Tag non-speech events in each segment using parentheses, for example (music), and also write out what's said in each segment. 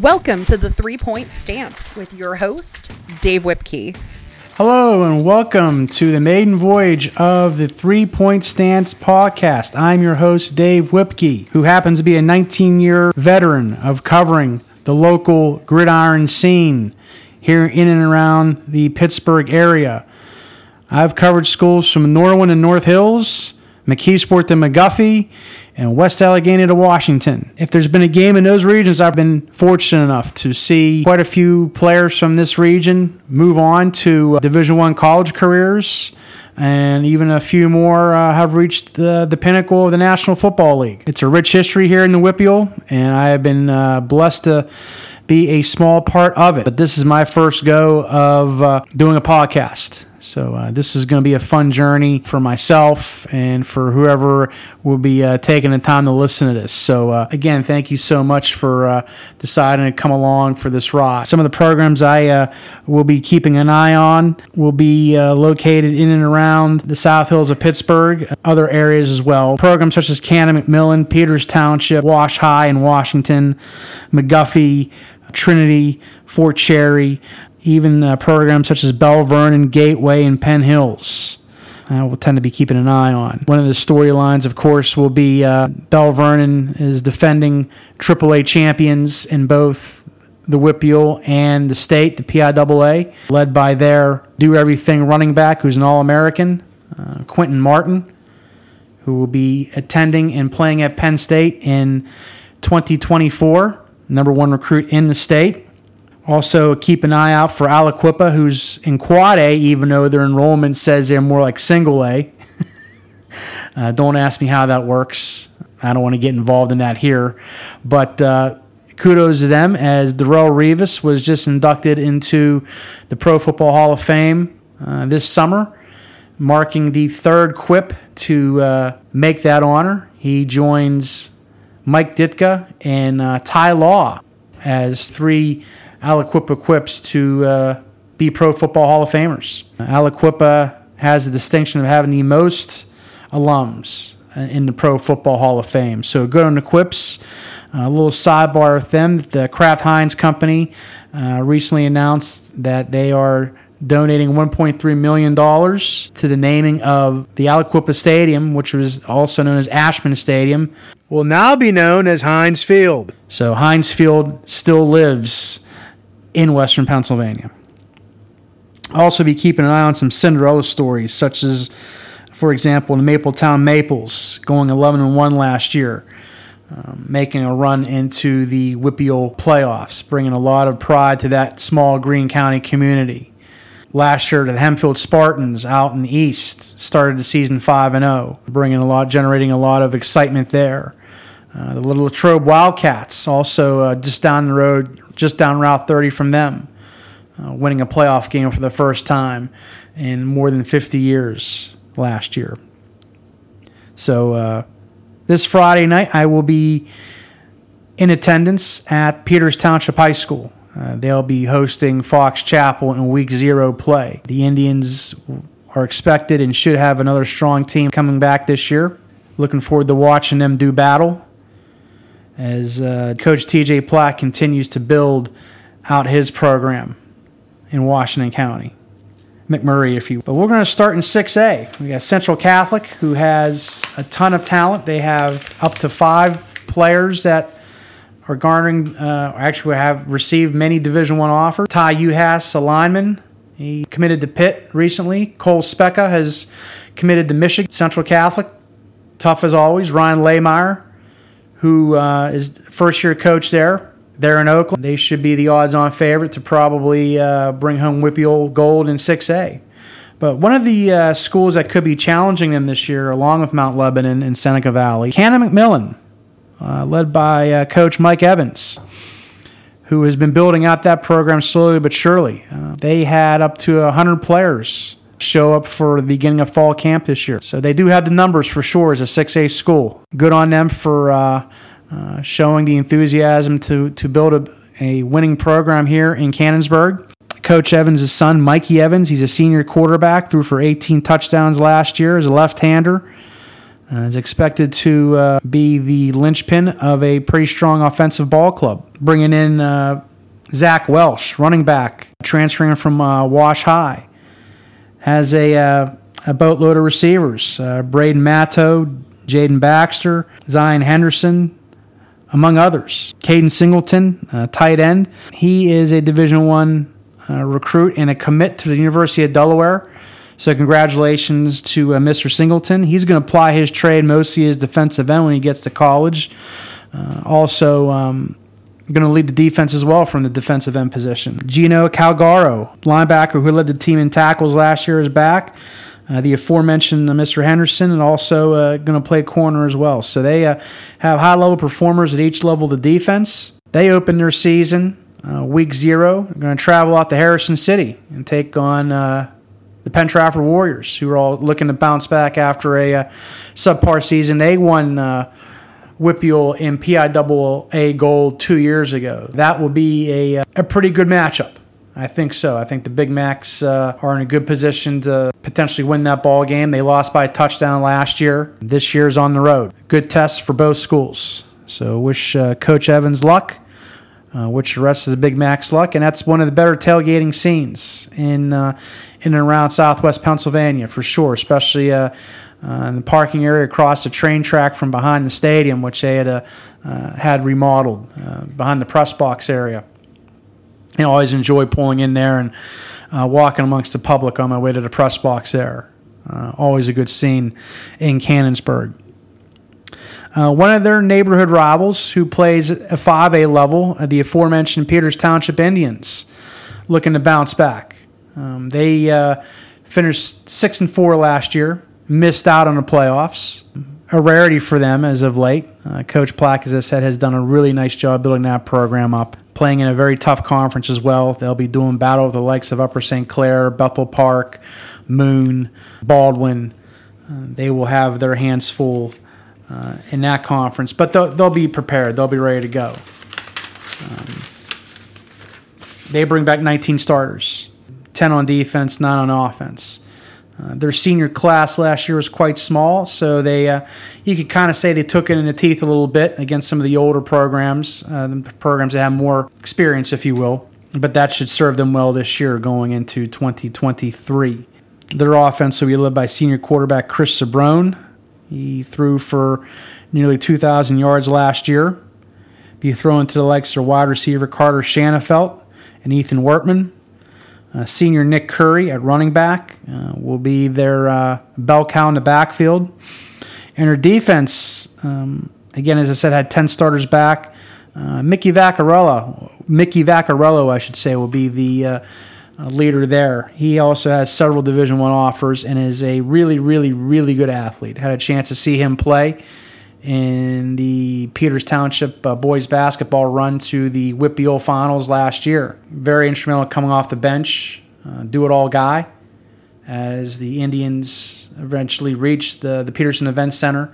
Welcome to the Three Point Stance with your host, Dave Whipkey. Hello and welcome to the maiden voyage of the Three Point Stance podcast. I'm your host, Dave Whipkey, who happens to be a 19 year veteran of covering the local gridiron scene here in and around the Pittsburgh area. I've covered schools from Norwin and North Hills, McKeesport to McGuffey, and West Allegheny to Washington. If there's been a game in those regions, I've been fortunate enough to see quite a few players from this region move on to Division One college careers. And even a few more uh, have reached the, the pinnacle of the National Football League. It's a rich history here in the WPIAL, and I have been uh, blessed to be a small part of it. But this is my first go of uh, doing a podcast. So uh, this is going to be a fun journey for myself and for whoever will be uh, taking the time to listen to this. So uh, again, thank you so much for uh, deciding to come along for this ride. Some of the programs I uh, will be keeping an eye on will be uh, located in and around the South Hills of Pittsburgh, other areas as well. Programs such as Canon McMillan, Peters Township, Wash High in Washington, McGuffey, Trinity, Fort Cherry, even uh, programs such as Belle Vernon, Gateway, and Penn Hills. Uh, we'll tend to be keeping an eye on. One of the storylines, of course, will be uh, Belle Vernon is defending AAA champions in both the WPIAL and the state, the PIAA, led by their do everything running back, who's an All American, uh, Quinton Martin, who will be attending and playing at Penn State in 2024, number one recruit in the state. Also, keep an eye out for Aliquippa, who's in Quad A, even though their enrollment says they're more like Single A. (laughs) uh, don't ask me how that works. I don't want to get involved in that here. But uh, kudos to them as Darrelle Revis was just inducted into the Pro Football Hall of Fame uh, this summer, marking the third quip to uh, make that honor. He joins Mike Ditka and uh, Ty Law as three Aliquippa quips to uh, be Pro Football Hall of Famers. Aliquippa has the distinction of having the most alums in the Pro Football Hall of Fame. So good on the quips. A little sidebar with them. The Kraft Heinz Company uh, recently announced that they are donating $1.3 million to the naming of the Aliquippa Stadium, which was also known as Aschman Stadium, will now be known as Heinz Field. So Heinz Field still lives in Western Pennsylvania. I'll also be keeping an eye on some Cinderella stories, such as, for example, the Mapletown Maples going 11 and 1 last year. Um, making a run into the WPIAL playoffs, bringing a lot of pride to that small Greene County community. Last year, the Hempfield Spartans out in the East started the season 5 and 0, bringing a lot, generating a lot of excitement there. Uh, the Little Latrobe Wildcats, also uh, just down the road, just down Route 30 from them, uh, winning a playoff game for the first time in more than 50 years last year. So, uh, this Friday night, I will be in attendance at Peters Township High School. Uh, they'll be hosting Fox Chapel in week zero play. The Indians are expected and should have another strong team coming back this year. Looking forward to watching them do battle as uh, Coach TJ Plack continues to build out his program in Washington County. McMurray, if you. But we're going to start in 6A. We got Central Catholic, who has a ton of talent. They have up to five players that are garnering, uh, actually have received many Division One offers. Ty Uhas, a lineman, he committed to Pitt recently. Cole Specca has committed to Michigan. Central Catholic, tough as always. Ryan Lehmeier, who uh, is first year coach there. They're in Oakland. They should be the odds on favorite to probably uh, bring home WPIAL gold in 6A. But one of the uh, schools that could be challenging them this year, along with Mount Lebanon and Seneca Valley, Canon McMillan, uh, led by uh, Coach Mike Evans, who has been building out that program slowly but surely. Uh, they had up to 100 players show up for the beginning of fall camp this year. So they do have the numbers for sure as a 6A school. Good on them for uh, uh, showing the enthusiasm to, to build a, a winning program here in Canonsburg. Coach Evans' son, Mikey Evans, he's a senior quarterback, threw for 18 touchdowns last year as a left hander. uh, is expected to uh, be the linchpin of a pretty strong offensive ball club. Bringing in uh, Zach Welsh, running back, transferring from uh, Wash High, has a, uh, a boatload of receivers: uh, Braden Matto, Jaden Baxter, Zion Henderson, among others. Caden Singleton, tight end. He is a Division One recruit and a commit to the University of Delaware. So congratulations to uh, Mr. Singleton. He's going to apply his trade mostly as defensive end when he gets to college. Uh, also, um, going to lead the defense as well from the defensive end position. Gino Calgaro, linebacker who led the team in tackles last year, is back. Uh, the aforementioned uh, Mr. Henderson, and also uh, going to play corner as well. So they uh, have high level performers at each level of the defense. They open their season uh, week zero. They're going to travel out to Harrison City and take on the Penn Trafford Warriors, who are all looking to bounce back after a uh, subpar season. They won WPIAL in PIAA gold two years ago. That will be a, uh, a pretty good matchup. I think so. I think the Big Macs uh, are in a good position to potentially win that ball game. They lost by a touchdown last year. This year's on the road. Good test for both schools. So wish uh, Coach Evans luck uh, which the rest of the Big Mac's luck, and that's one of the better tailgating scenes in uh, in and around Southwest Pennsylvania for sure, especially uh, uh in the parking area across the train track from behind the stadium, which they had uh, uh, had remodeled behind the press box area. I always enjoy pulling in there and walking amongst the public on my way to the press box there. always a good scene in Canonsburg. Uh, one of their neighborhood rivals who plays a 5A level, uh, the aforementioned Peters Township Indians, looking to bounce back. Um, they uh, finished 6 and 4 last year, missed out on the playoffs. A rarity for them as of late. Uh, Coach Plack, as I said, has done a really nice job building that program up. Playing in a very tough conference as well. They'll be doing battle with the likes of Upper St. Clair, Bethel Park, Moon, Baldwin. Uh, they will have their hands full uh, in that conference, but they'll, they'll be prepared. They'll be ready to go. Um, they bring back 19 starters, 10 on defense, 9 on offense. Uh, their senior class last year was quite small, so they uh, you could kind of say they took it in the teeth a little bit against some of the older programs, uh, the programs that have more experience, if you will. But that should serve them well this year going into 2023. Their offense will be led by senior quarterback Chris Sabrone, he threw for nearly 2,000 yards last year. Be thrown to the likes of wide receiver Carter Shanafelt and Ethan Wortman. Uh, senior Nick Curry at running back uh, will be their uh, bell cow in the backfield. And her defense, um, again, as I said, had 10 starters back. Uh, Mickey Vaccarello, Mickey Vaccarello, I should say, will be the uh, leader there. He also has several Division One offers and is a really, really, really good athlete. Had a chance to see him play in the Peters Township uh, boys basketball run to the WPIAL finals last year. Very instrumental coming off the bench, uh, do it all guy. As the Indians eventually reached the, the Petersen Event Center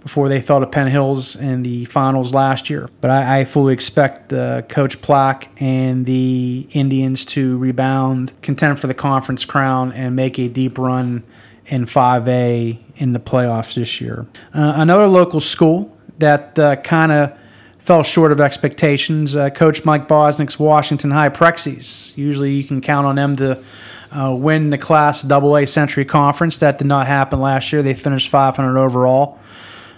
before they fell to Penn Hills in the finals last year. But I, I fully expect uh, Coach Plack and the Indians to rebound, contend for the conference crown, and make a deep run in 5A in the playoffs this year. Uh, another local school that uh, kind of fell short of expectations. Uh, Coach Mike Bosnic's Washington High Prexies. Usually you can count on them to uh, win the Class AA Century Conference. That did not happen last year. They finished 500 overall.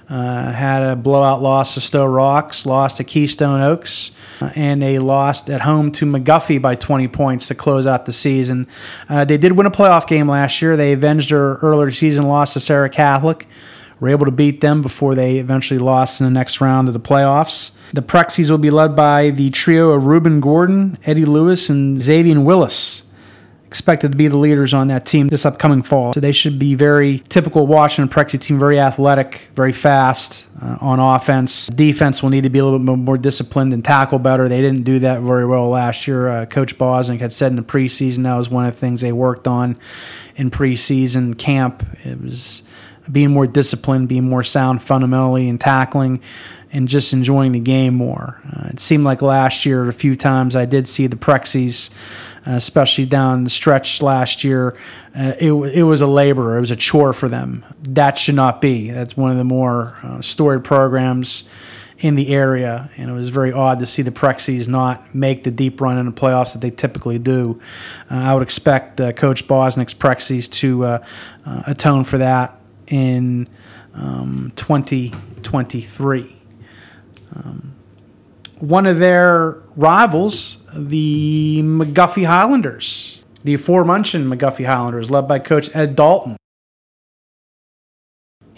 Uh, had a blowout loss to Sto-Rox, lost to Keystone Oaks, uh, and they lost at home to McGuffey by 20 points to close out the season. Uh, they did win a playoff game last year. They avenged their earlier season loss to Serra Catholic. Were able to beat them before they eventually lost in the next round of the playoffs. The Prexies will be led by the trio of Reuben Gordon, Eddie Lewis, and Xavier Willis expected to be the leaders on that team this upcoming fall. So they should be very typical Washington Prexy team, very athletic, very fast uh, on offense. Defense will need to be a little bit more disciplined and tackle better. They didn't do that very well last year. Uh, Coach Bosnic had said in the preseason that was one of the things they worked on in preseason camp. It was being more disciplined, being more sound fundamentally in tackling and just enjoying the game more. Uh, it seemed like last year, a few times I did see the Prexies especially down the stretch last year. Uh, it, it was a labor, it was a chore for them. That should not be. That's one of the more uh, storied programs in the area, and it was very odd to see the Prexies not make the deep run in the playoffs that they typically do. Uh, I would expect uh, Coach Bosnic's Prexies to uh, uh atone for that in um, 2023. Um, one of their rivals, the McGuffey Highlanders, the aforementioned McGuffey Highlanders, led by Coach Ed Dalton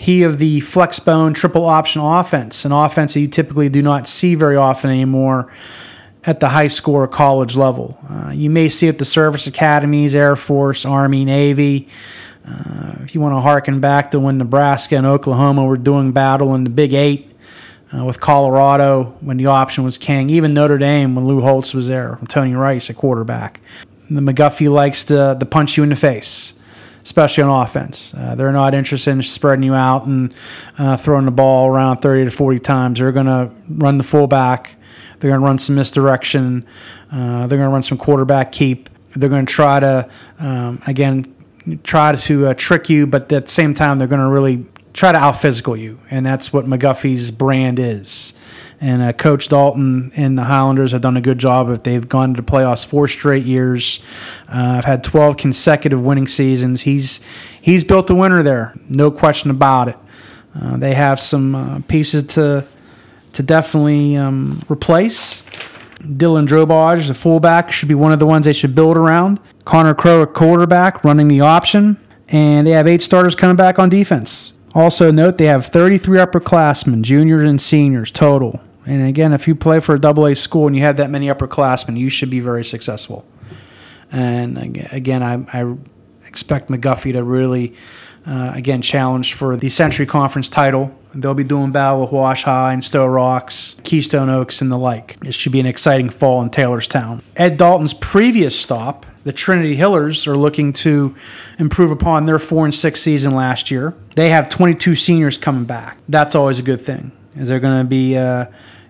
he of the flexbone triple option offense, an offense that you typically do not see very often anymore at the high school or college level. Uh, you may see it at the service academies, Air Force, Army, Navy. Uh, if you want to harken back to when Nebraska and Oklahoma were doing battle in the Big Eight uh, with Colorado when the option was king, even Notre Dame when Lou Holtz was there, Tony Rice at quarterback. The McGuffey likes to, to punch you in the face especially on offense. Uh, they're not interested in spreading you out and uh, throwing the ball around 30 to 40 times. They're going to run the fullback. They're going to run some misdirection. Uh, they're going to run some quarterback keep. They're going to try to, um, again, try to uh, trick you, but at the same time, they're going to really try to out physical you. And that's what McGuffey's brand is. And uh, Coach Dalton and the Highlanders have done a good job. If they've gone to the playoffs four straight years, uh, I've had 12 consecutive winning seasons. He's he's built a winner there, no question about it. Uh, they have some uh, pieces to to definitely um, replace. Dylan Drobage, the fullback, should be one of the ones they should build around. Connor Crow, a quarterback, running the option. And they have eight starters coming back on defense. Also, note they have 33 upperclassmen, juniors and seniors total. And again, if you play for a double A school and you have that many upperclassmen, you should be very successful. And again, I, I expect McGuffey to really, uh, again, challenge for the Century Conference title. They'll be doing battle with Wash High and Sto-Rox, Keystone Oaks, and the like. It should be an exciting fall in Taylorstown. Ed Dalton's previous stop, the Trinity Hillers, are looking to improve upon their four and six season last year. They have 22 seniors coming back. That's always a good thing. Is they're going to be uh,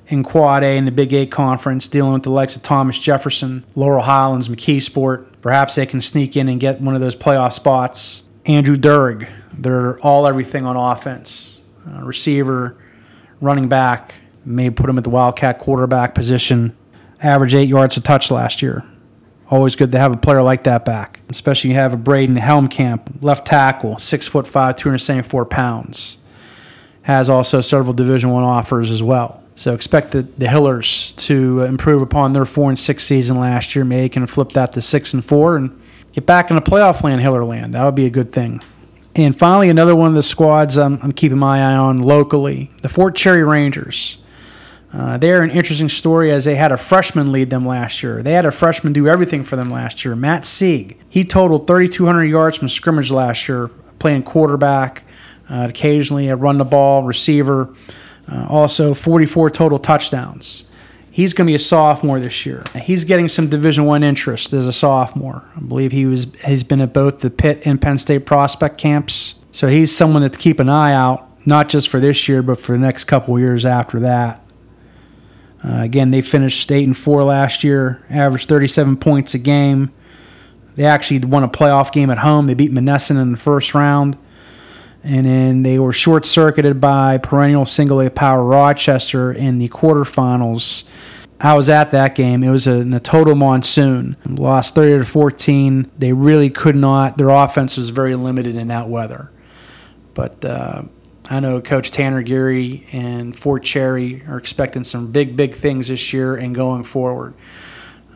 in Quad A in the Big Eight Conference, dealing with the likes of Thomas Jefferson, Laurel Highlands, McKeesport. Perhaps they can sneak in and get one of those playoff spots. Andrew Durg, they're all everything on offense. Uh, receiver, running back, may put him at the Wildcat quarterback position. Average eight yards a touch last year. Always good to have a player like that back, especially you have a Braden Helmkamp, left tackle, six foot five, 274 pounds. Has also several Division One offers as well. So expect the, the Hillers to improve upon their four and six season last year. Maybe can flip that to six and four and get back in the playoff land, Hiller land. That would be a good thing. And finally, another one of the squads I'm, I'm keeping my eye on locally, the Fort Cherry Rangers. Uh, they're an interesting story as they had a freshman lead them last year. They had a freshman do everything for them last year. Matt Sieg. He totaled 3,200 yards from scrimmage last year, playing quarterback, uh, occasionally a run the ball, receiver. Uh, also, 44 total touchdowns. He's going to be a sophomore this year. He's getting some Division One interest as a sophomore. I believe he was he's been at both the Pitt and Penn State prospect camps. So he's someone to keep an eye out, not just for this year, but for the next couple years after that. Uh, again, they finished eight and four last year, averaged 37 points a game. They actually won a playoff game at home. They beat Monessen in the first round and then they were short circuited by perennial single A power Rochester in the quarterfinals. I was at that game. It was a, a total monsoon. Lost 30 to 14. They really could not. Their offense was very limited in that weather. But uh, I know Coach Tanner Geary and Fort Cherry are expecting some big, big things this year and going forward.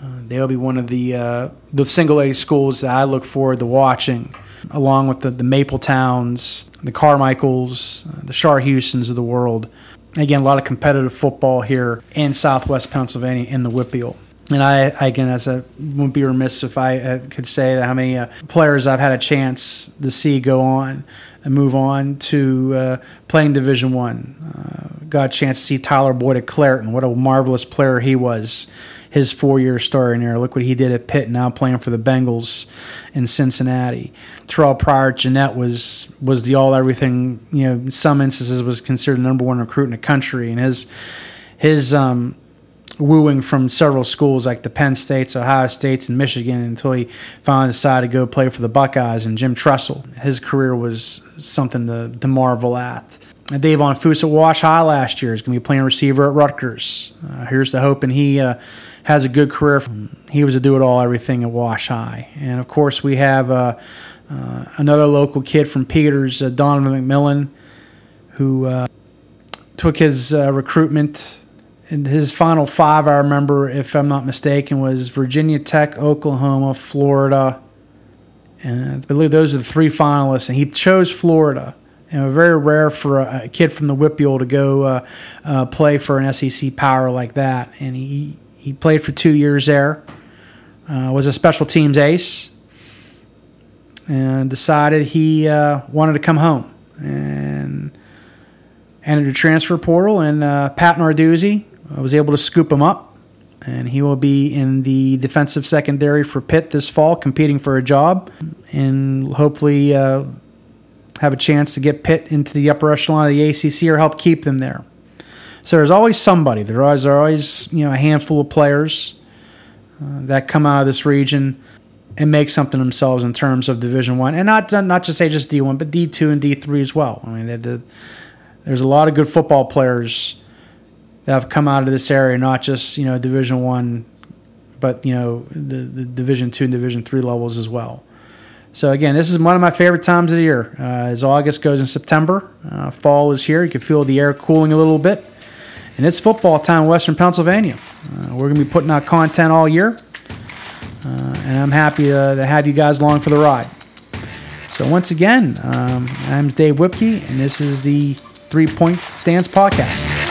Uh, they'll be one of the uh, the single A schools that I look forward to watching along with the, the Maple Towns, the Carmichaels, uh, the Shar Houstons of the world. Again, a lot of competitive football here in Southwest Pennsylvania in the WPIAL. And I, again, as I wouldn't be remiss if I uh, could say how many uh, players I've had a chance to see go on and move on to playing Division One. Got a chance to see Tyler Boyd at Clairton. What a marvelous player he was his four year starting there. Look what he did at Pitt, now playing for the Bengals in Cincinnati. Terrelle Pryor Jeannette was was the all everything, you know, in some instances was considered the number one recruit in the country. And his his um, wooing from several schools like the Penn States, Ohio States, and Michigan until he finally decided to go play for the Buckeyes. And Jim Tressel, his career was something to, to marvel at. Davon Foose at Wash High last year is going to be playing receiver at Rutgers. Uh, here's hope, and he uh, has a good career. He was a do it all everything at Wash High. And of course, we have uh, uh another local kid from Peters, uh, Donovan McMillan, who uh, took his recruitment and his final five, I remember, if I'm not mistaken, was Virginia Tech, Oklahoma, Florida, and I believe those are the three finalists. And he chose Florida. And very rare for a, kid from the WPIAL to go uh, uh, play for an SEC power like that. And he he played for two years there. Uh, was a special teams ace, and decided he uh, wanted to come home and entered the transfer portal. And uh, Pat Narduzzi I was able to scoop him up, and he will be in the defensive secondary for Pitt this fall, competing for a job, and hopefully uh, have a chance to get Pitt into the upper echelon of the ACC or help keep them there. So there's always somebody. There are always you know a handful of players uh, that come out of this region and make something themselves in terms of Division One, and not not just say just D one, but D two and D three as well. I mean, the, the, there's a lot of good football players that have come out of this area, not just you know Division One, but you know the, the Division Two and Division Three levels as well. So again, this is one of my favorite times of the year. Uh, as August goes in September, uh, fall is here. You can feel the air cooling a little bit, and it's football time in Western Pennsylvania. Uh, we're going to be putting out content all year, uh, and I'm happy to, to, have you guys along for the ride. So once again, um, I'm Dave Whipkey, and this is the Three Point Stance Podcast.